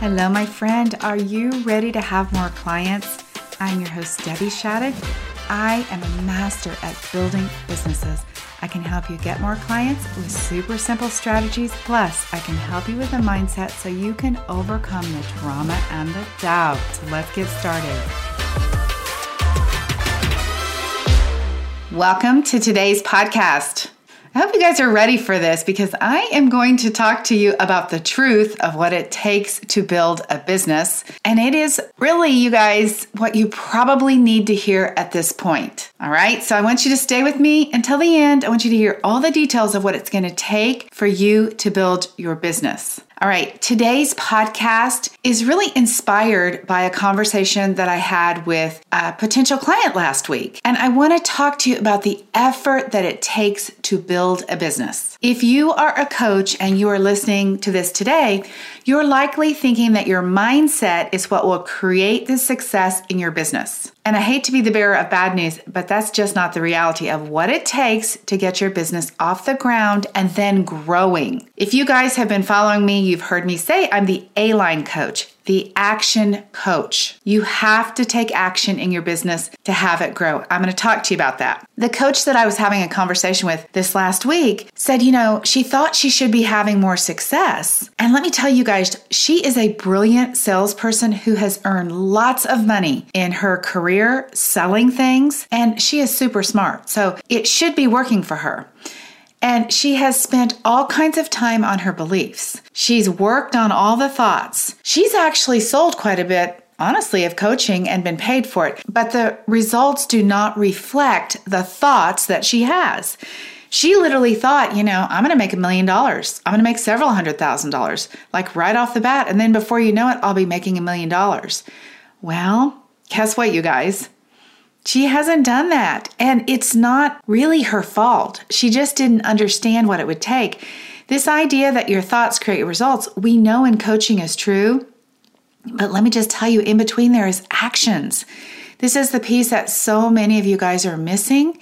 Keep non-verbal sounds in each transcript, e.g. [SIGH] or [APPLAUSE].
Hello, my friend. Are you ready to have more clients? I'm your host, Debbie Shattuck. I am a master at building businesses. I can help you get more clients with super simple strategies. Plus, I can help you with a mindset so you can overcome the drama and the doubt. Let's get started. Welcome to today's podcast. I hope you guys are ready for this because I am going to talk to you about the truth of what it takes to build a business. And it is really, you guys, what you probably need to hear at this point. All right. So I want you to stay with me until the end. I want you to hear all the details of what it's going to take for you to build your business. All right, today's podcast is really inspired by a conversation that I had with a potential client last week. And I want to talk to you about the effort that it takes to build a business. If you are a coach and you are listening to this today, you're likely thinking that your mindset is what will create the success in your business. And I hate to be the bearer of bad news, but that's just not the reality of what it takes to get your business off the ground and then growing. If you guys have been following me, you've heard me say I'm the A line coach the action coach. You have to take action in your business to have it grow. I'm going to talk to you about that. The coach that I was having a conversation with this last week said, you know, she thought she should be having more success. And let me tell you guys, she is a brilliant salesperson who has earned lots of money in her career selling things, and she is super smart. So it should be working for her. And she has spent all kinds of time on her beliefs. She's worked on all the thoughts. She's actually sold quite a bit, honestly, of coaching and been paid for it, but the results do not reflect the thoughts that she has. She literally thought, you know, I'm going to make a million dollars. I'm going to make several hundred thousand dollars, like right off the bat. And then before you know it, I'll be making a million dollars. Well, guess what, you guys? She hasn't done that. And it's not really her fault. She just didn't understand what it would take. This idea that your thoughts create results, we know in coaching is true. But let me just tell you, in between there is actions. This is the piece that so many of you guys are missing.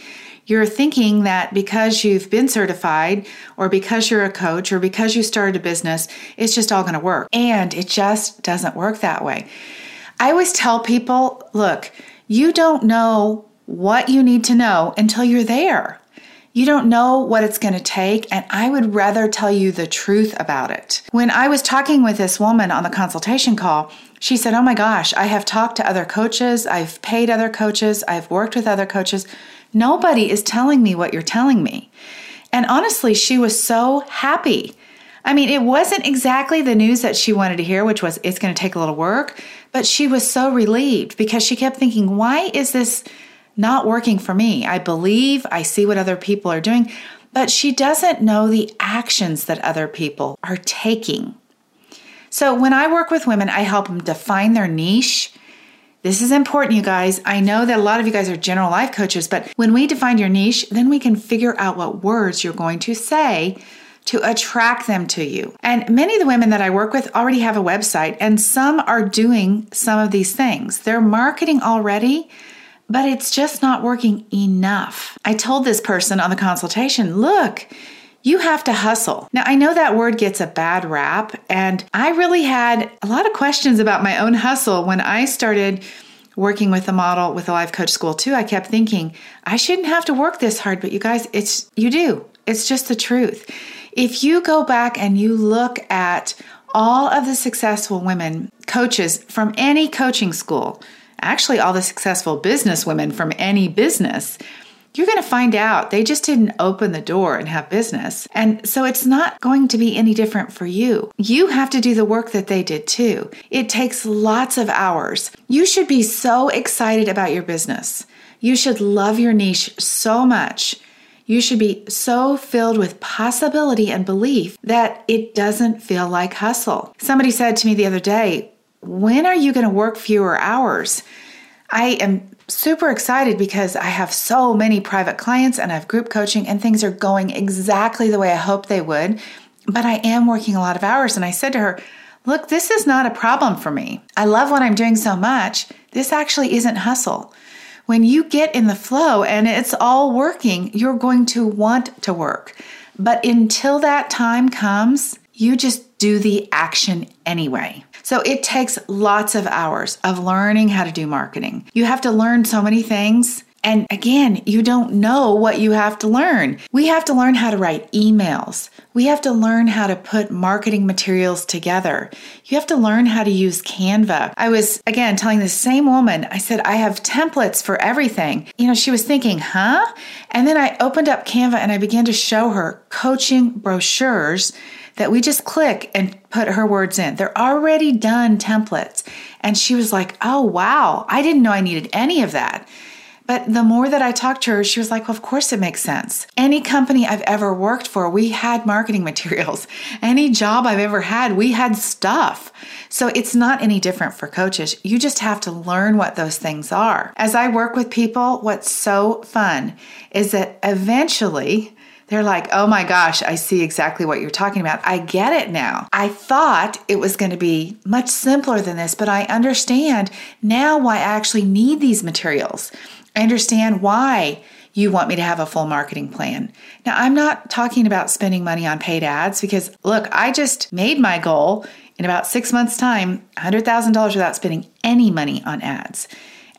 You're thinking that because you've been certified, or because you're a coach, or because you started a business, it's just all going to work. And it just doesn't work that way. I always tell people look, you don't know what you need to know until you're there. You don't know what it's going to take, and I would rather tell you the truth about it. When I was talking with this woman on the consultation call, she said, Oh my gosh, I have talked to other coaches, I've paid other coaches, I've worked with other coaches. Nobody is telling me what you're telling me. And honestly, she was so happy. I mean, it wasn't exactly the news that she wanted to hear, which was it's going to take a little work, but she was so relieved because she kept thinking, why is this not working for me? I believe, I see what other people are doing, but she doesn't know the actions that other people are taking. So when I work with women, I help them define their niche. This is important, you guys. I know that a lot of you guys are general life coaches, but when we define your niche, then we can figure out what words you're going to say to attract them to you. And many of the women that I work with already have a website, and some are doing some of these things. They're marketing already, but it's just not working enough. I told this person on the consultation, look, you have to hustle. Now, I know that word gets a bad rap, and I really had a lot of questions about my own hustle when I started working with the model with the life coach school too. I kept thinking, I shouldn't have to work this hard, but you guys, it's you do. It's just the truth. If you go back and you look at all of the successful women coaches from any coaching school, actually, all the successful business women from any business, you're going to find out they just didn't open the door and have business. And so it's not going to be any different for you. You have to do the work that they did too. It takes lots of hours. You should be so excited about your business. You should love your niche so much you should be so filled with possibility and belief that it doesn't feel like hustle. Somebody said to me the other day, When are you going to work fewer hours? I am super excited because I have so many private clients and I have group coaching, and things are going exactly the way I hoped they would. But I am working a lot of hours. And I said to her, Look, this is not a problem for me. I love what I'm doing so much. This actually isn't hustle. When you get in the flow and it's all working, you're going to want to work. But until that time comes, you just do the action anyway. So it takes lots of hours of learning how to do marketing. You have to learn so many things and again, you don't know what you have to learn. We have to learn how to write emails. We have to learn how to put marketing materials together. You have to learn how to use Canva. I was, again, telling the same woman, I said, I have templates for everything. You know, she was thinking, huh? And then I opened up Canva and I began to show her coaching brochures that we just click and put her words in. They're already done templates. And she was like, oh, wow, I didn't know I needed any of that. But the more that I talked to her, she was like, well, of course it makes sense. Any company I've ever worked for, we had marketing [LAUGHS] materials. Any job I've ever had, we had stuff. So it's not any different for coaches. You just have to learn what those things are. As I work with people, what's so fun is that eventually, they're like, oh my gosh, I see exactly what you're talking about. I get it now. I thought it was going to be much simpler than this, but I understand now why I actually need these materials. I understand why you want me to have a full marketing plan. Now, I'm not talking about spending money on paid ads because look, I just made my goal in about six months' time $100,000 without spending any money on ads.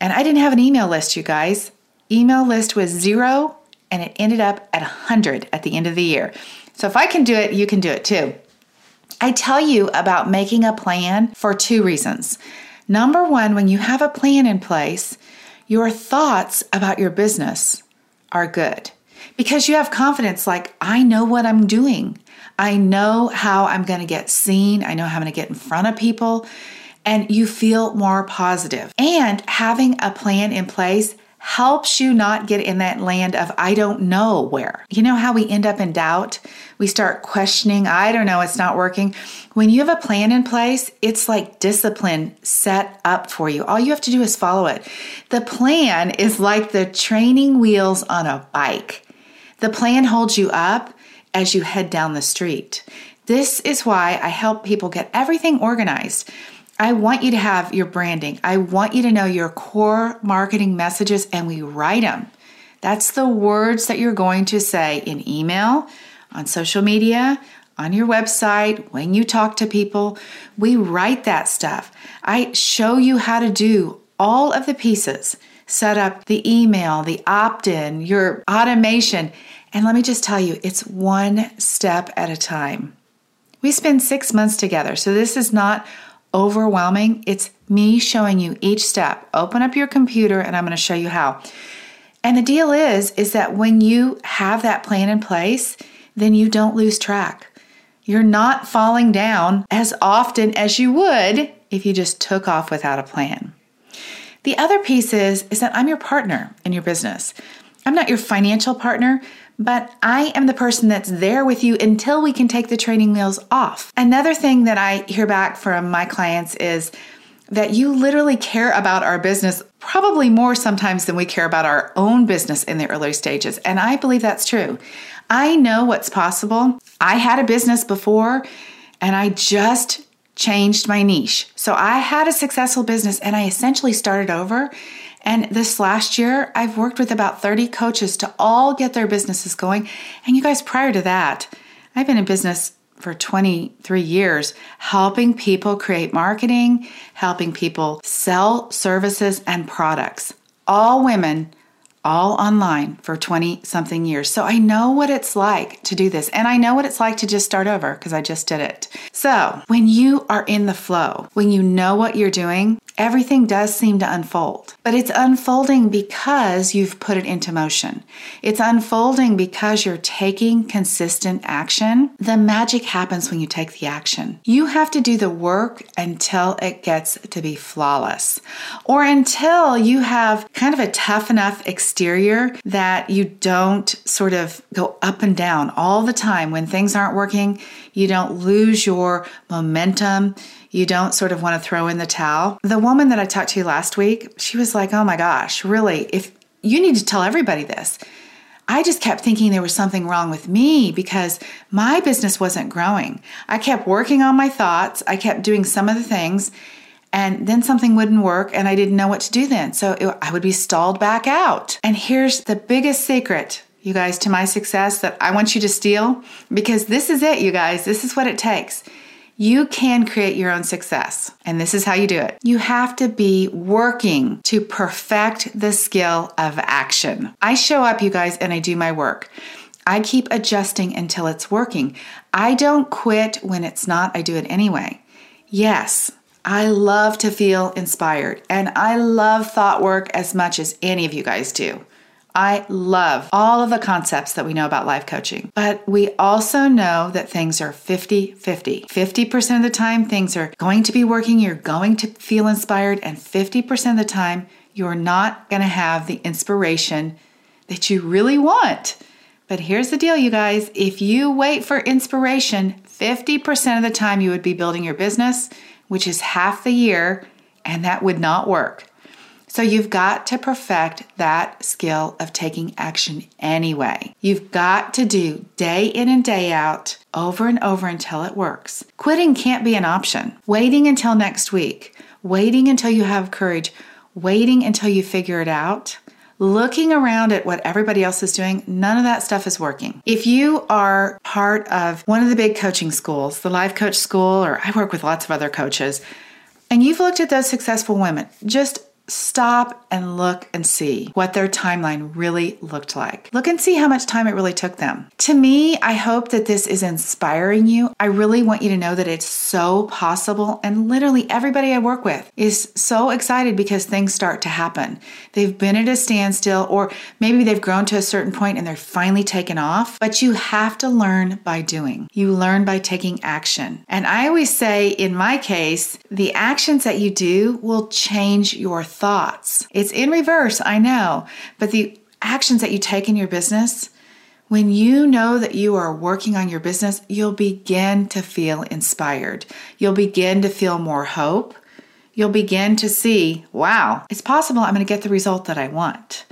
And I didn't have an email list, you guys. Email list was zero and it ended up at 100 at the end of the year. So if I can do it, you can do it too. I tell you about making a plan for two reasons. Number one, when you have a plan in place, your thoughts about your business are good because you have confidence like, I know what I'm doing. I know how I'm going to get seen. I know how I'm going to get in front of people. And you feel more positive. And having a plan in place helps you not get in that land of I don't know where. You know how we end up in doubt? We start questioning, I don't know, it's not working. When you have a plan in place, it's like discipline set up for you. All you have to do is follow it. The plan is like the training wheels on a bike. The plan holds you up as you head down the street. This is why I help people get everything organized. I want you to have your branding. I want you to know your core marketing messages and we write them. That's the words that you're going to say in email, on social media, on your website, when you talk to people. We write that stuff. I show you how to do all of the pieces set up the email, the opt in, your automation. And let me just tell you, it's one step at a time. We spend six months together, so this is not overwhelming. It's me showing you each step. Open up your computer and I'm going to show you how. And the deal is is that when you have that plan in place, then you don't lose track. You're not falling down as often as you would if you just took off without a plan. The other piece is is that I'm your partner in your business. I'm not your financial partner, but I am the person that's there with you until we can take the training wheels off. Another thing that I hear back from my clients is that you literally care about our business probably more sometimes than we care about our own business in the early stages. And I believe that's true. I know what's possible. I had a business before and I just changed my niche. So I had a successful business and I essentially started over and this last year, I've worked with about 30 coaches to all get their businesses going. And you guys, prior to that, I've been in business for 23 years, helping people create marketing, helping people sell services and products. All women all online for 20 something years. So I know what it's like to do this. And I know what it's like to just start over because I just did it. So when you are in the flow, when you know what you're doing, everything does seem to unfold. But it's unfolding because you've put it into motion. It's unfolding because you're taking consistent action. The magic happens when you take the action. You have to do the work until it gets to be flawless or until you have kind of a tough enough exterior that you don't sort of go up and down all the time. When things aren't working, you don't lose your momentum. You don't sort of want to throw in the towel. The woman that I talked to last week, she was like, oh my gosh, really? If you need to tell everybody this. I just kept thinking there was something wrong with me because my business wasn't growing. I kept working on my thoughts, I kept doing some of the things, and then something wouldn't work and I didn't know what to do then. So it, I would be stalled back out. And here's the biggest secret, you guys, to my success that I want you to steal because this is it, you guys. This is what it takes. You can create your own success. And this is how you do it. You have to be working to perfect the skill of action. I show up, you guys, and I do my work. I keep adjusting until it's working. I don't quit when it's not, I do it anyway. Yes, I love to feel inspired and I love thought work as much as any of you guys do. I love all of the concepts that we know about life coaching, but we also know that things are 50 50. 50% of the time, things are going to be working, you're going to feel inspired, and 50% of the time, you're not going to have the inspiration that you really want. But here's the deal, you guys if you wait for inspiration, 50% of the time you would be building your business, which is half the year, and that would not work. So you've got to perfect that skill of taking action anyway. You've got to do day in and day out, over and over until it works. Quitting can't be an option. Waiting until next week, waiting until you have courage, waiting until you figure it out looking around at what everybody else is doing, none of that stuff is working. If you are part of one of the big coaching schools, the Life Coach School, or I work with lots of other coaches, and you've looked at those successful women, just stop and look and see what their timeline really looked like. Look and see how much time it really took them. To me, I hope that this is inspiring you. I really want you to know that it's so possible, and literally everybody I work with is so excited because things start to happen. They've been at a standstill, or maybe they've grown to a certain point and they're finally taken off, but you have to learn by doing. You learn by taking action. And I always say, in my case, the actions that you do will change your thoughts. It's in reverse, I know, but the actions that you take in your business, when you know that you are working on your business, you'll begin to feel inspired. You'll begin to feel more hope. You'll begin to see, wow, it's possible I'm going to get the result that I want.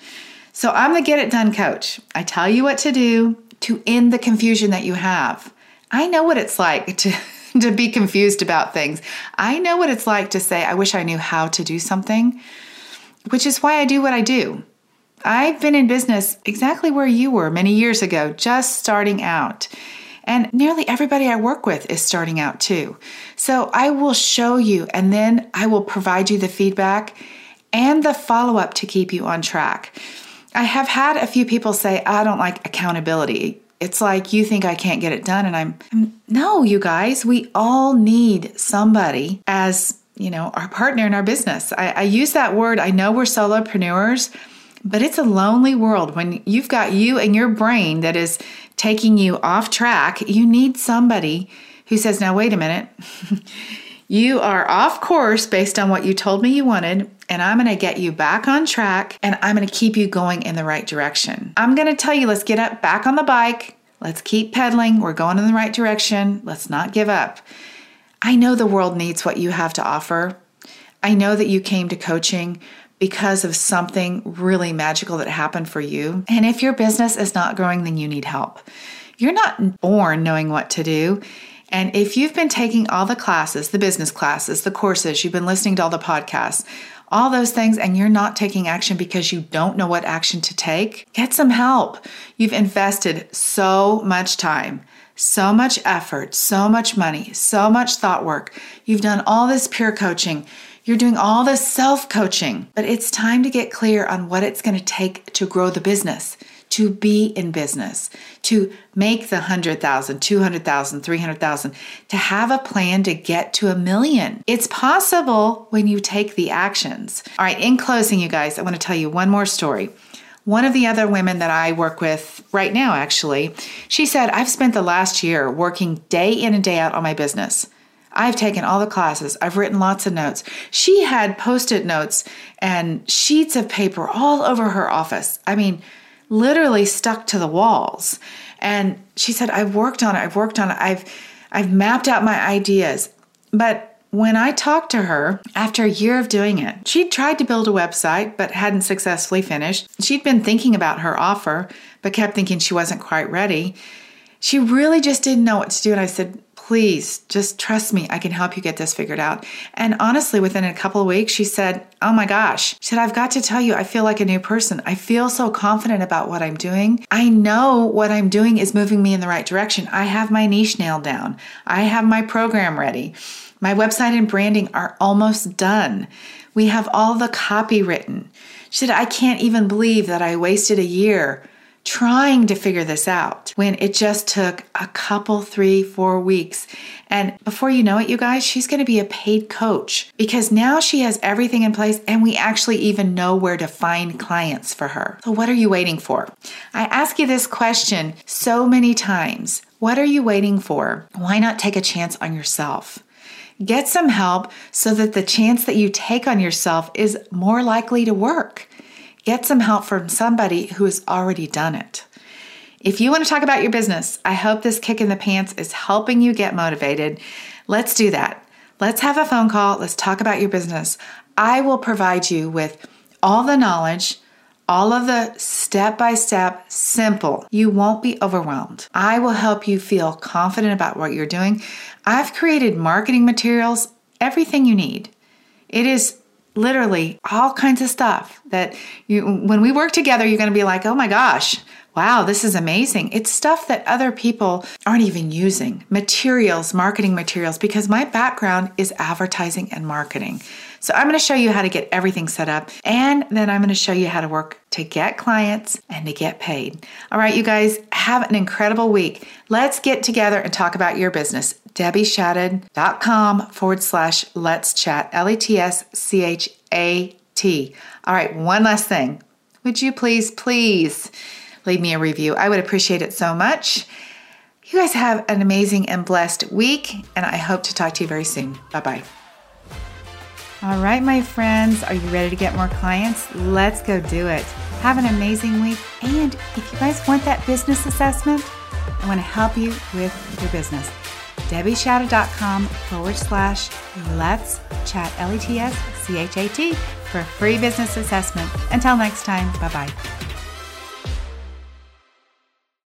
So I'm the get it done coach. I tell you what to do to end the confusion that you have. I know what it's like to [LAUGHS] to be confused about things. I know what it's like to say, I wish I knew how to do something, which is why I do what I do. I've been in business exactly where you were many years ago, just starting out. And nearly everybody I work with is starting out too. So I will show you and then I will provide you the feedback and the follow up to keep you on track. I have had a few people say, I don't like accountability it's like you think I can't get it done. And I'm, I'm, no, you guys, we all need somebody as, you know, our partner in our business. I, I use that word. I know we're solopreneurs, but it's a lonely world when you've got you and your brain that is taking you off track. You need somebody who says, now, wait a minute. [LAUGHS] you are off course based on what you told me you wanted and I'm going to get you back on track and I'm going to keep you going in the right direction. I'm going to tell you, let's get up back on the bike. Let's keep pedaling. We're going in the right direction. Let's not give up. I know the world needs what you have to offer. I know that you came to coaching because of something really magical that happened for you. And if your business is not growing, then you need help. You're not born knowing what to do. And if you've been taking all the classes, the business classes, the courses, you've been listening to all the podcasts, all those things, and you're not taking action because you don't know what action to take, get some help. You've invested so much time, so much effort, so much money, so much thought work. You've done all this peer coaching. You're doing all this self coaching, but it's time to get clear on what it's going to take to grow the business to be in business, to make the 100,000, 200,000, 300,000, to have a plan to get to a million. It's possible when you take the actions. All right, in closing, you guys, I want to tell you one more story. One of the other women that I work with right now, actually, she said, I've spent the last year working day in and day out on my business. I've taken all the classes. I've written lots of notes. She had post it notes and sheets of paper all over her office. I mean, literally stuck to the walls. And she said, I've worked on it, I've worked on it, I've I've mapped out my ideas. But when I talked to her after a year of doing it, she'd tried to build a website but hadn't successfully finished. She'd been thinking about her offer but kept thinking she wasn't quite ready. She really just didn't know what to do. And I said, please just trust me. I can help you get this figured out. And honestly, within a couple of weeks, she said, Oh my gosh. She said, I've got to tell you, I feel like a new person. I feel so confident about what I'm doing. I know what I'm doing is moving me in the right direction. I have my niche nailed down, I have my program ready. My website and branding are almost done. We have all the copy written. She said, I can't even believe that I wasted a year trying to figure this out when it just took a couple, three, four weeks. And before you know it, you guys, she's going to be a paid coach because now she has everything in place and we actually even know where to find clients for her. So, what are you waiting for? I ask you this question so many times What are you waiting for? Why not take a chance on yourself? Get some help so that the chance that you take on yourself is more likely to work. Get some help from somebody who has already done it. If you want to talk about your business, I hope this kick in the pants is helping you get motivated. Let's do that. Let's have a phone call. Let's talk about your business. I will provide you with all the knowledge, all of the step by step, simple. You won't be overwhelmed. I will help you feel confident about what you're doing. I've created marketing materials, everything you need. It is literally all kinds of stuff that you when we work together you're going to be like oh my gosh wow this is amazing. It's stuff that other people aren't even using materials marketing materials because my background is advertising and marketing so i'm going to show you how to get everything set up and then i'm going to show you how to work to get clients and to get paid all right you guys have an incredible week let's get together and talk about your business debbieshadid.com forward slash let's chat, L E T S C H A T. All right, one last thing. Would you please, please leave me a review? I would appreciate it so much. You guys have an amazing and blessed week, and I hope to talk to you very soon. Bye bye. All right, my friends, are you ready to get more clients? Let's go do it. Have an amazing week. And if you guys want that business assessment, I want to help you with your business debbieshadid.com forward slash let's chat L E T S C H A T for free business assessment. Until next time, bye bye.